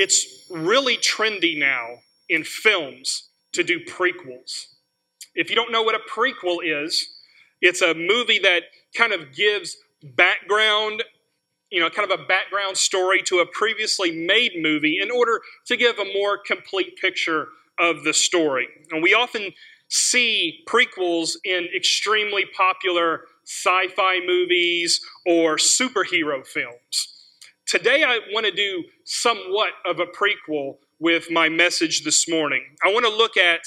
it's really trendy now in films to do prequels. If you don't know what a prequel is, it's a movie that kind of gives background, you know, kind of a background story to a previously made movie in order to give a more complete picture of the story. And we often see prequels in extremely popular sci fi movies or superhero films. Today, I want to do somewhat of a prequel with my message this morning. I want to look at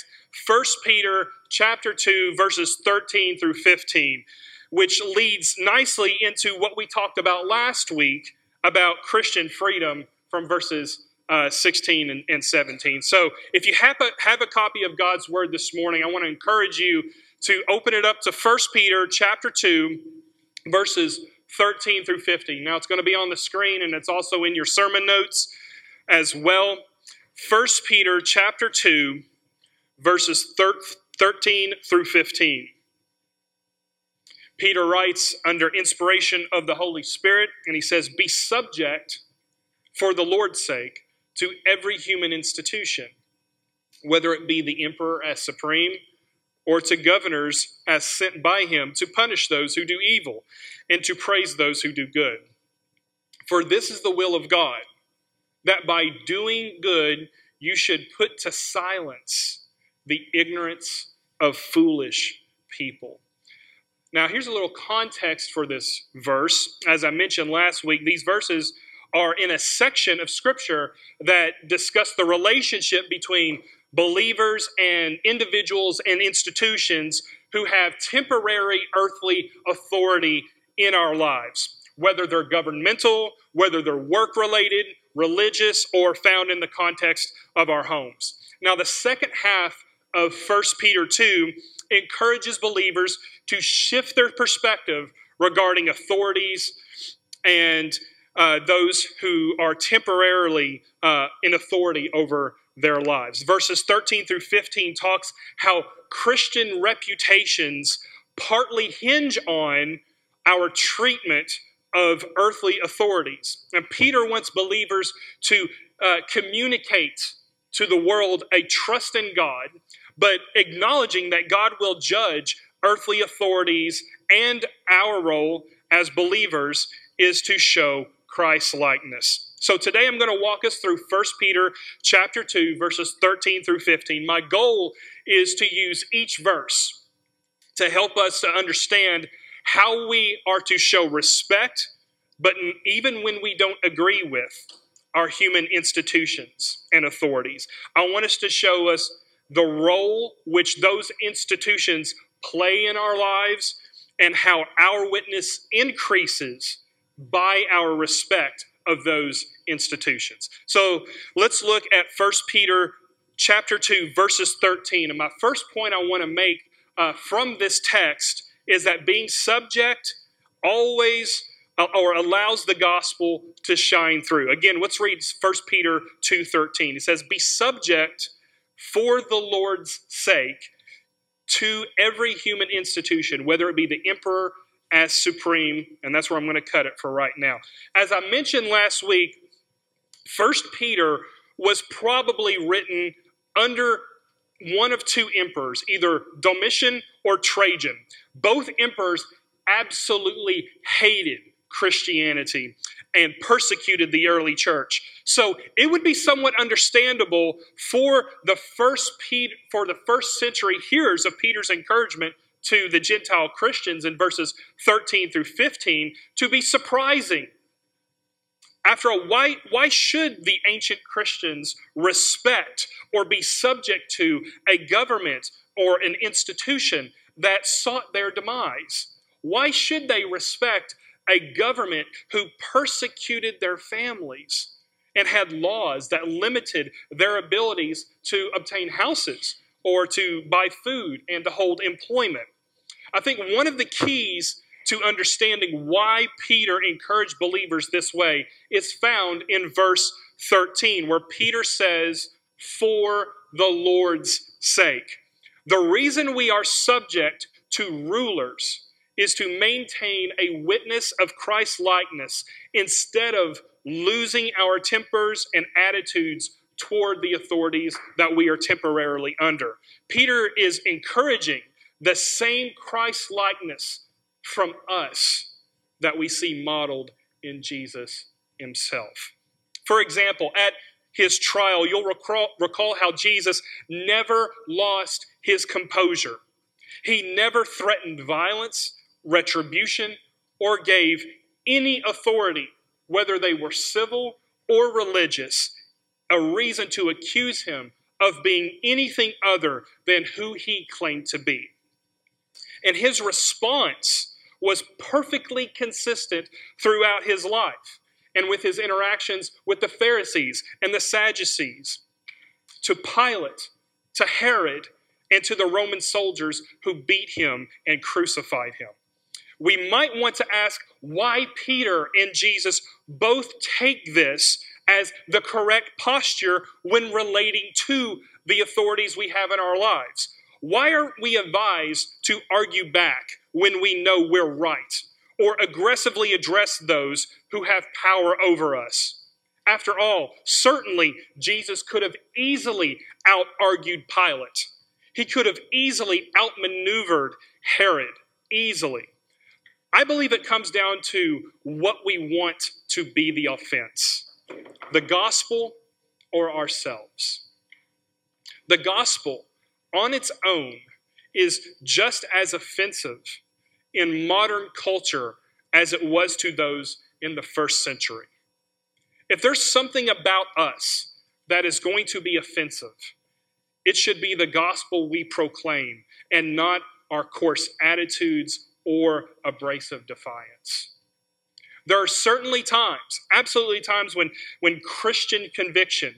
1 Peter chapter 2 verses 13 through 15, which leads nicely into what we talked about last week about Christian freedom from verses uh, 16 and, and 17. So if you have a, have a copy of God's word this morning, I want to encourage you to open it up to 1 Peter chapter 2 verses 13 through 15. Now it's going to be on the screen and it's also in your sermon notes as well. 1 Peter chapter 2 verses 13 through 15. Peter writes under inspiration of the Holy Spirit and he says, "Be subject for the Lord's sake to every human institution, whether it be the emperor as supreme or to governors as sent by him to punish those who do evil and to praise those who do good. For this is the will of God, that by doing good you should put to silence the ignorance of foolish people. Now, here's a little context for this verse. As I mentioned last week, these verses are in a section of Scripture that discuss the relationship between believers and individuals and institutions who have temporary earthly authority in our lives, whether they're governmental, whether they're work related, religious, or found in the context of our homes. Now, the second half of 1 Peter 2 encourages believers to shift their perspective regarding authorities and uh, those who are temporarily uh, in authority over their lives. Verses 13 through 15 talks how Christian reputations partly hinge on our treatment of earthly authorities. And Peter wants believers to uh, communicate to the world a trust in God, but acknowledging that God will judge earthly authorities and our role as believers is to show Christ likeness. So today I'm going to walk us through 1 Peter chapter 2 verses 13 through 15. My goal is to use each verse to help us to understand how we are to show respect, but even when we don't agree with our human institutions and authorities. I want us to show us the role which those institutions play in our lives and how our witness increases by our respect of those institutions. So let's look at 1 Peter chapter 2 verses 13 and my first point I want to make uh, from this text is that being subject always uh, or allows the gospel to shine through. Again, let's read 1 Peter 2:13. It says, "Be subject for the Lord's sake to every human institution, whether it be the emperor as supreme, and that's where I'm going to cut it for right now. As I mentioned last week, First Peter was probably written under one of two emperors, either Domitian or Trajan. Both emperors absolutely hated Christianity and persecuted the early church. So it would be somewhat understandable for the first for the first century hearers of Peter's encouragement to the Gentile Christians in verses 13 through 15 to be surprising. After all, why, why should the ancient Christians respect or be subject to a government or an institution that sought their demise? Why should they respect a government who persecuted their families and had laws that limited their abilities to obtain houses or to buy food and to hold employment? I think one of the keys to understanding why Peter encouraged believers this way is found in verse 13, where Peter says, For the Lord's sake. The reason we are subject to rulers is to maintain a witness of Christ's likeness instead of losing our tempers and attitudes toward the authorities that we are temporarily under. Peter is encouraging the same Christ likeness from us that we see modeled in Jesus himself. For example, at his trial, you'll recall, recall how Jesus never lost his composure. He never threatened violence, retribution, or gave any authority, whether they were civil or religious, a reason to accuse him of being anything other than who he claimed to be. And his response was perfectly consistent throughout his life and with his interactions with the Pharisees and the Sadducees, to Pilate, to Herod, and to the Roman soldiers who beat him and crucified him. We might want to ask why Peter and Jesus both take this as the correct posture when relating to the authorities we have in our lives. Why aren't we advised to argue back when we know we're right or aggressively address those who have power over us? After all, certainly Jesus could have easily out argued Pilate. He could have easily outmaneuvered Herod, easily. I believe it comes down to what we want to be the offense the gospel or ourselves. The gospel on its own is just as offensive in modern culture as it was to those in the first century. If there's something about us that is going to be offensive, it should be the gospel we proclaim and not our coarse attitudes or abrasive defiance. There are certainly times, absolutely times, when, when Christian conviction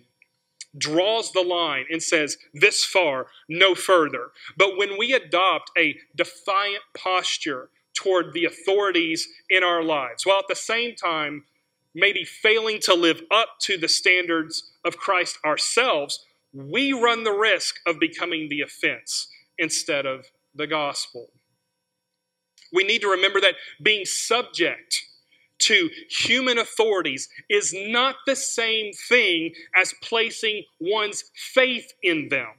draws the line and says, this far, no further. But when we adopt a defiant posture toward the authorities in our lives, while at the same time maybe failing to live up to the standards of Christ ourselves, we run the risk of becoming the offense instead of the gospel. We need to remember that being subject to human authorities is not the same thing as placing one's faith in them.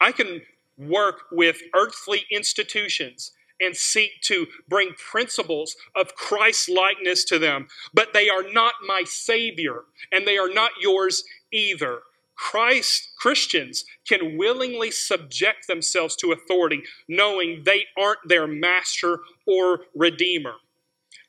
I can work with earthly institutions and seek to bring principles of Christ likeness to them, but they are not my Savior, and they are not yours either. Christ, Christians can willingly subject themselves to authority, knowing they aren't their master or redeemer.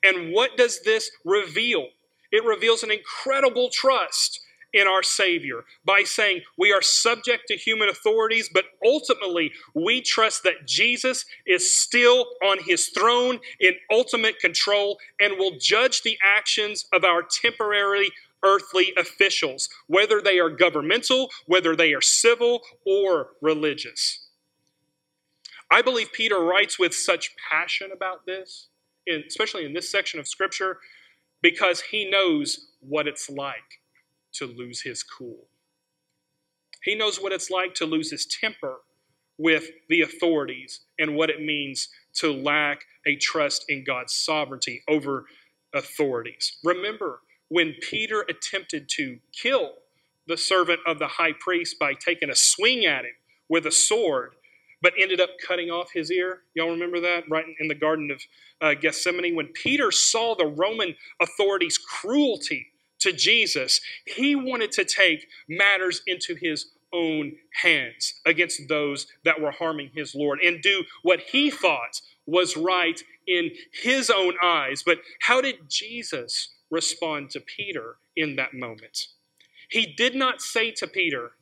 And what does this reveal? It reveals an incredible trust in our Savior by saying we are subject to human authorities, but ultimately we trust that Jesus is still on his throne in ultimate control and will judge the actions of our temporary earthly officials, whether they are governmental, whether they are civil or religious. I believe Peter writes with such passion about this, especially in this section of Scripture, because he knows what it's like to lose his cool. He knows what it's like to lose his temper with the authorities and what it means to lack a trust in God's sovereignty over authorities. Remember, when Peter attempted to kill the servant of the high priest by taking a swing at him with a sword, but ended up cutting off his ear. Y'all remember that? Right in the Garden of uh, Gethsemane. When Peter saw the Roman authorities' cruelty to Jesus, he wanted to take matters into his own hands against those that were harming his Lord and do what he thought was right in his own eyes. But how did Jesus respond to Peter in that moment. He did not say to Peter,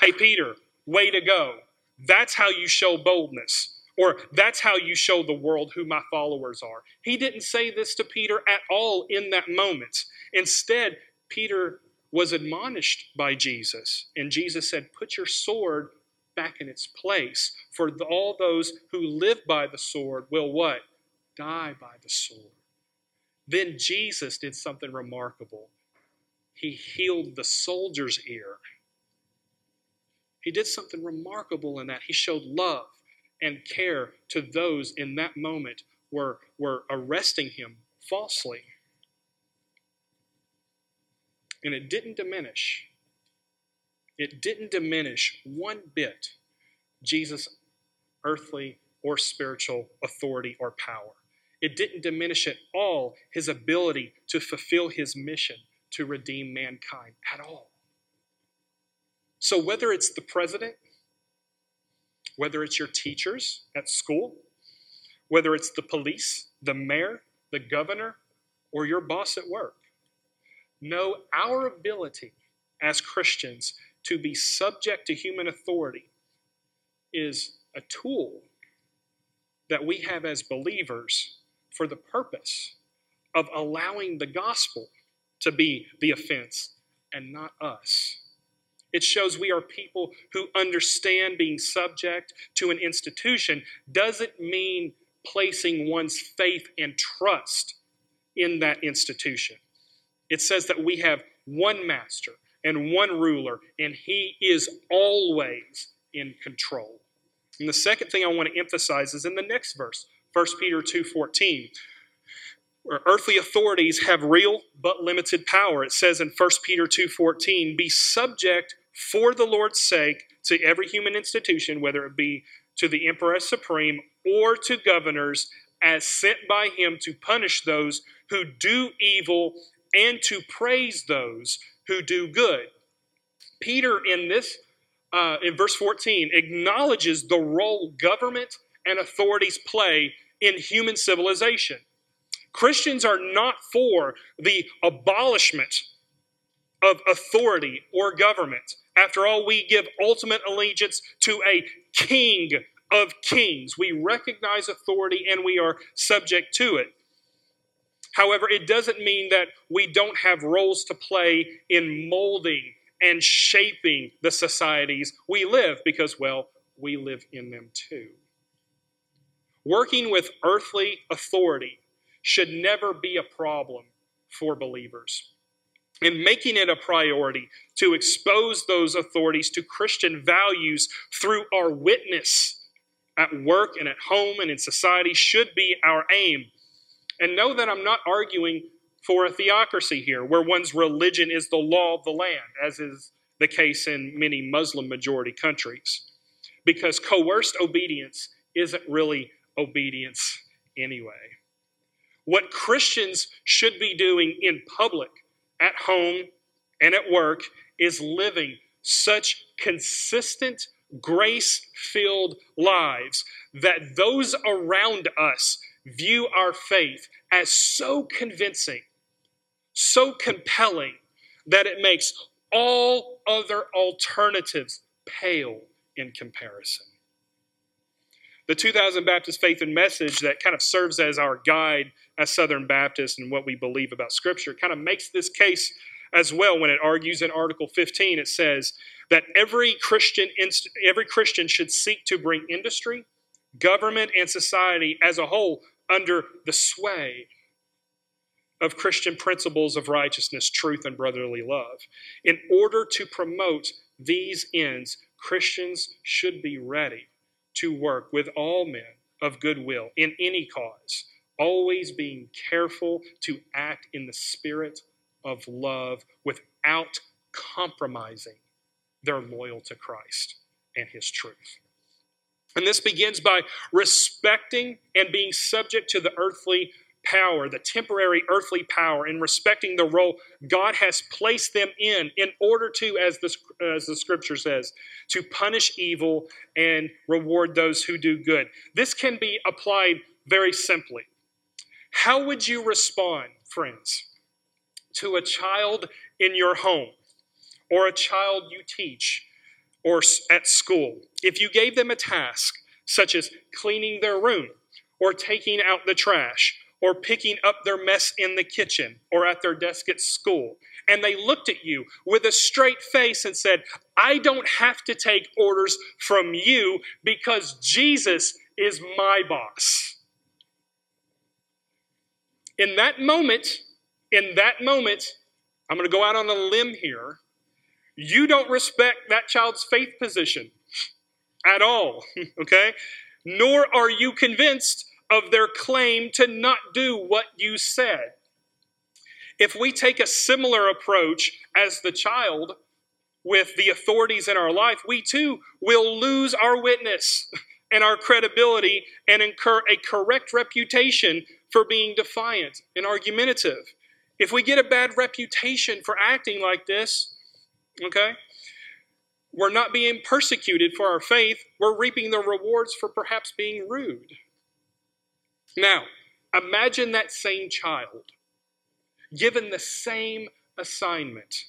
Hey, Peter, way to go. That's how you show boldness, or that's how you show the world who my followers are. He didn't say this to Peter at all in that moment. Instead, Peter was admonished by Jesus, and Jesus said, Put your sword back in its place, for all those who live by the sword will what? Die by the sword. Then Jesus did something remarkable. He healed the soldier's ear. He did something remarkable in that. He showed love and care to those in that moment were, were arresting him falsely. And it didn't diminish. It didn't diminish one bit Jesus' earthly or spiritual authority or power. It didn't diminish at all his ability to fulfill his mission to redeem mankind at all. So, whether it's the president, whether it's your teachers at school, whether it's the police, the mayor, the governor, or your boss at work, know our ability as Christians to be subject to human authority is a tool that we have as believers for the purpose of allowing the gospel to be the offense and not us. It shows we are people who understand being subject to an institution doesn't mean placing one's faith and trust in that institution. It says that we have one master and one ruler, and he is always in control. And the second thing I want to emphasize is in the next verse, 1 Peter 2:14 where earthly authorities have real but limited power. It says in 1 Peter 2:14, "Be subject for the Lord's sake to every human institution, whether it be to the emperor supreme or to governors as sent by him to punish those who do evil and to praise those who do good." Peter in this uh, in verse 14 acknowledges the role government and authorities play in human civilization. Christians are not for the abolishment of authority or government. After all, we give ultimate allegiance to a king of kings. We recognize authority and we are subject to it. However, it doesn't mean that we don't have roles to play in molding and shaping the societies we live because, well, we live in them too. Working with earthly authority should never be a problem for believers. And making it a priority to expose those authorities to Christian values through our witness at work and at home and in society should be our aim. And know that I'm not arguing for a theocracy here, where one's religion is the law of the land, as is the case in many Muslim majority countries. Because coerced obedience isn't really obedience anyway. What Christians should be doing in public, at home, and at work is living such consistent, grace filled lives that those around us view our faith as so convincing, so compelling, that it makes all other alternatives pale in comparison. The 2000 Baptist Faith and Message, that kind of serves as our guide as Southern Baptists and what we believe about Scripture, kind of makes this case as well when it argues in Article 15. It says that every Christian, inst- every Christian should seek to bring industry, government, and society as a whole under the sway of Christian principles of righteousness, truth, and brotherly love. In order to promote these ends, Christians should be ready to work with all men of good will in any cause, always being careful to act in the spirit of love without compromising their loyal to Christ and his truth. And this begins by respecting and being subject to the earthly power, the temporary earthly power, in respecting the role God has placed them in, in order to, as the, as the scripture says, to punish evil and reward those who do good. This can be applied very simply. How would you respond, friends, to a child in your home or a child you teach or at school if you gave them a task such as cleaning their room or taking out the trash or picking up their mess in the kitchen or at their desk at school. And they looked at you with a straight face and said, I don't have to take orders from you because Jesus is my boss. In that moment, in that moment, I'm going to go out on a limb here. You don't respect that child's faith position at all, okay? Nor are you convinced of their claim to not do what you said. If we take a similar approach as the child with the authorities in our life, we too will lose our witness and our credibility and incur a correct reputation for being defiant and argumentative. If we get a bad reputation for acting like this, okay, we're not being persecuted for our faith, we're reaping the rewards for perhaps being rude. Now, imagine that same child given the same assignment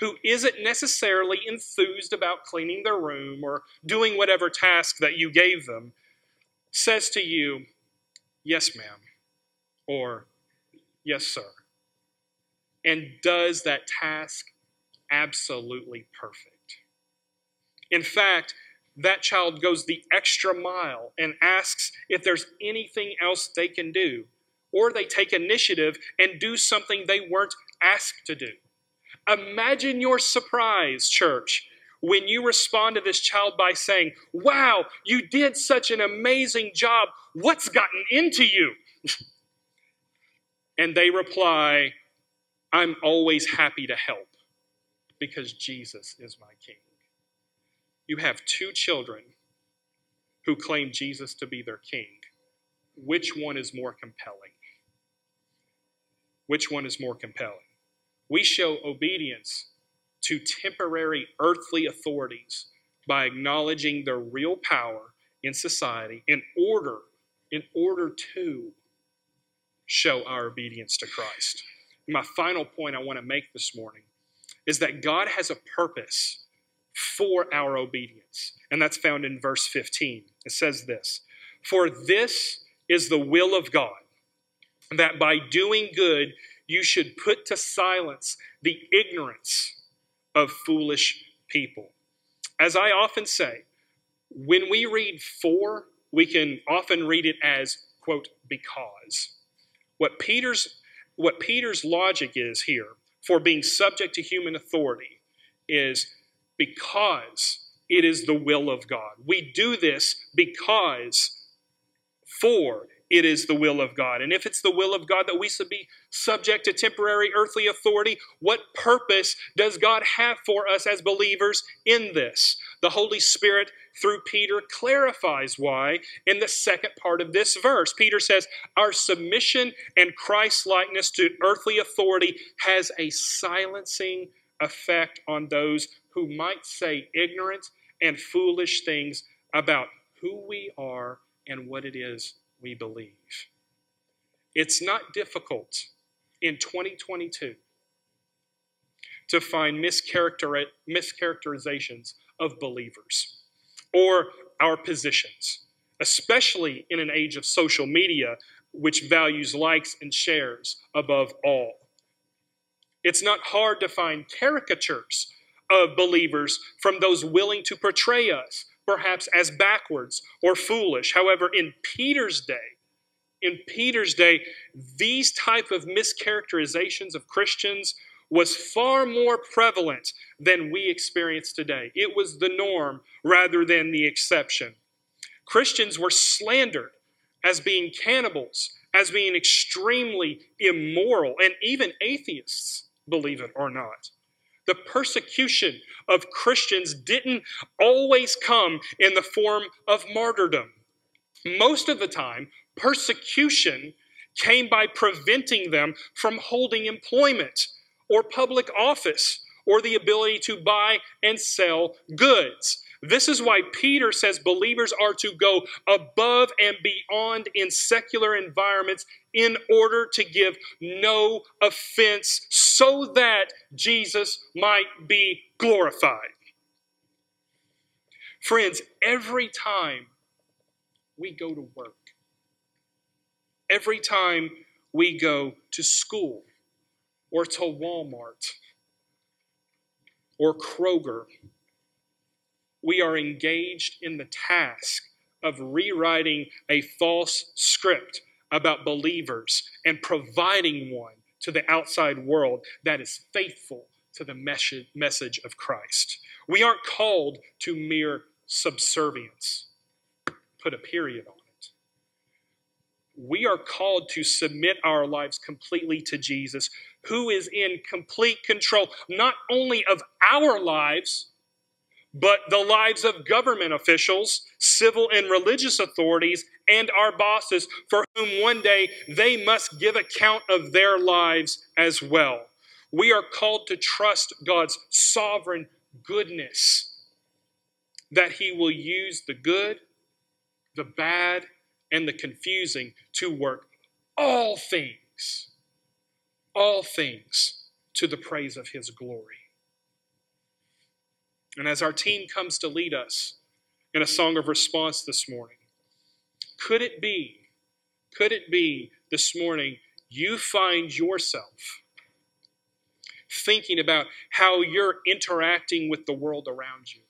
who isn't necessarily enthused about cleaning their room or doing whatever task that you gave them, says to you, Yes, ma'am, or Yes, sir, and does that task absolutely perfect. In fact, that child goes the extra mile and asks if there's anything else they can do, or they take initiative and do something they weren't asked to do. Imagine your surprise, church, when you respond to this child by saying, Wow, you did such an amazing job. What's gotten into you? and they reply, I'm always happy to help because Jesus is my King. You have two children who claim Jesus to be their King. Which one is more compelling? Which one is more compelling? We show obedience to temporary earthly authorities by acknowledging their real power in society in order in order to show our obedience to Christ. My final point I want to make this morning is that God has a purpose for our obedience, and that's found in verse 15. It says this For this is the will of God, that by doing good you should put to silence the ignorance of foolish people. As I often say, when we read for, we can often read it as, quote, because. What Peter's, what Peter's logic is here for being subject to human authority is because it is the will of God. We do this because for it is the will of God. And if it's the will of God that we should be subject to temporary earthly authority, what purpose does God have for us as believers in this? The Holy Spirit, through Peter, clarifies why in the second part of this verse. Peter says, Our submission and Christ likeness to earthly authority has a silencing effect on those who might say ignorant and foolish things about who we are and what it is we believe. It's not difficult in 2022 to find mischaracter- mischaracterizations of believers or our positions, especially in an age of social media which values likes and shares above all. It's not hard to find caricatures of believers from those willing to portray us perhaps as backwards or foolish. However, in Peter's day, in Peter's day, these type of mischaracterizations of Christians was far more prevalent than we experience today. It was the norm rather than the exception. Christians were slandered as being cannibals, as being extremely immoral, and even atheists, believe it or not the persecution of Christians didn't always come in the form of martyrdom. Most of the time, persecution came by preventing them from holding employment or public office or the ability to buy and sell goods. This is why Peter says believers are to go above and beyond in secular environments in order to give no offense so that Jesus might be glorified. Friends, every time we go to work, every time we go to school or to Walmart or Kroger, we are engaged in the task of rewriting a false script about believers and providing one to the outside world that is faithful to the message of Christ. We aren't called to mere subservience. Put a period on it. we are called to submit our lives completely to Jesus, who is in complete control not only of our lives, but the lives of government officials, civil and religious authorities, and our bosses, for whom one day they must give account of their lives as well. We are called to trust God's sovereign goodness, that He will use the good, the bad, and the confusing to work all things, all things to the praise of His glory. And as our team comes to lead us in a song of response this morning, could it be, could it be this morning you find yourself thinking about how you're interacting with the world around you?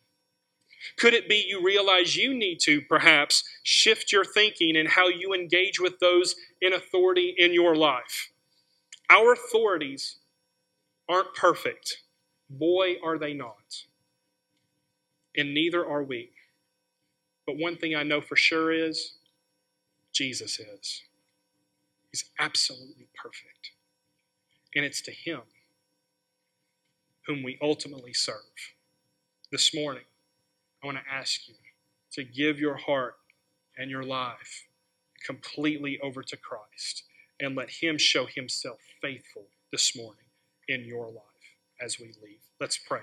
Could it be you realize you need to perhaps shift your thinking and how you engage with those in authority in your life? Our authorities aren't perfect. Boy, are they not. And neither are we. But one thing I know for sure is Jesus is. He's absolutely perfect. And it's to Him whom we ultimately serve. This morning, I want to ask you to give your heart and your life completely over to Christ and let Him show Himself faithful this morning in your life as we leave. Let's pray.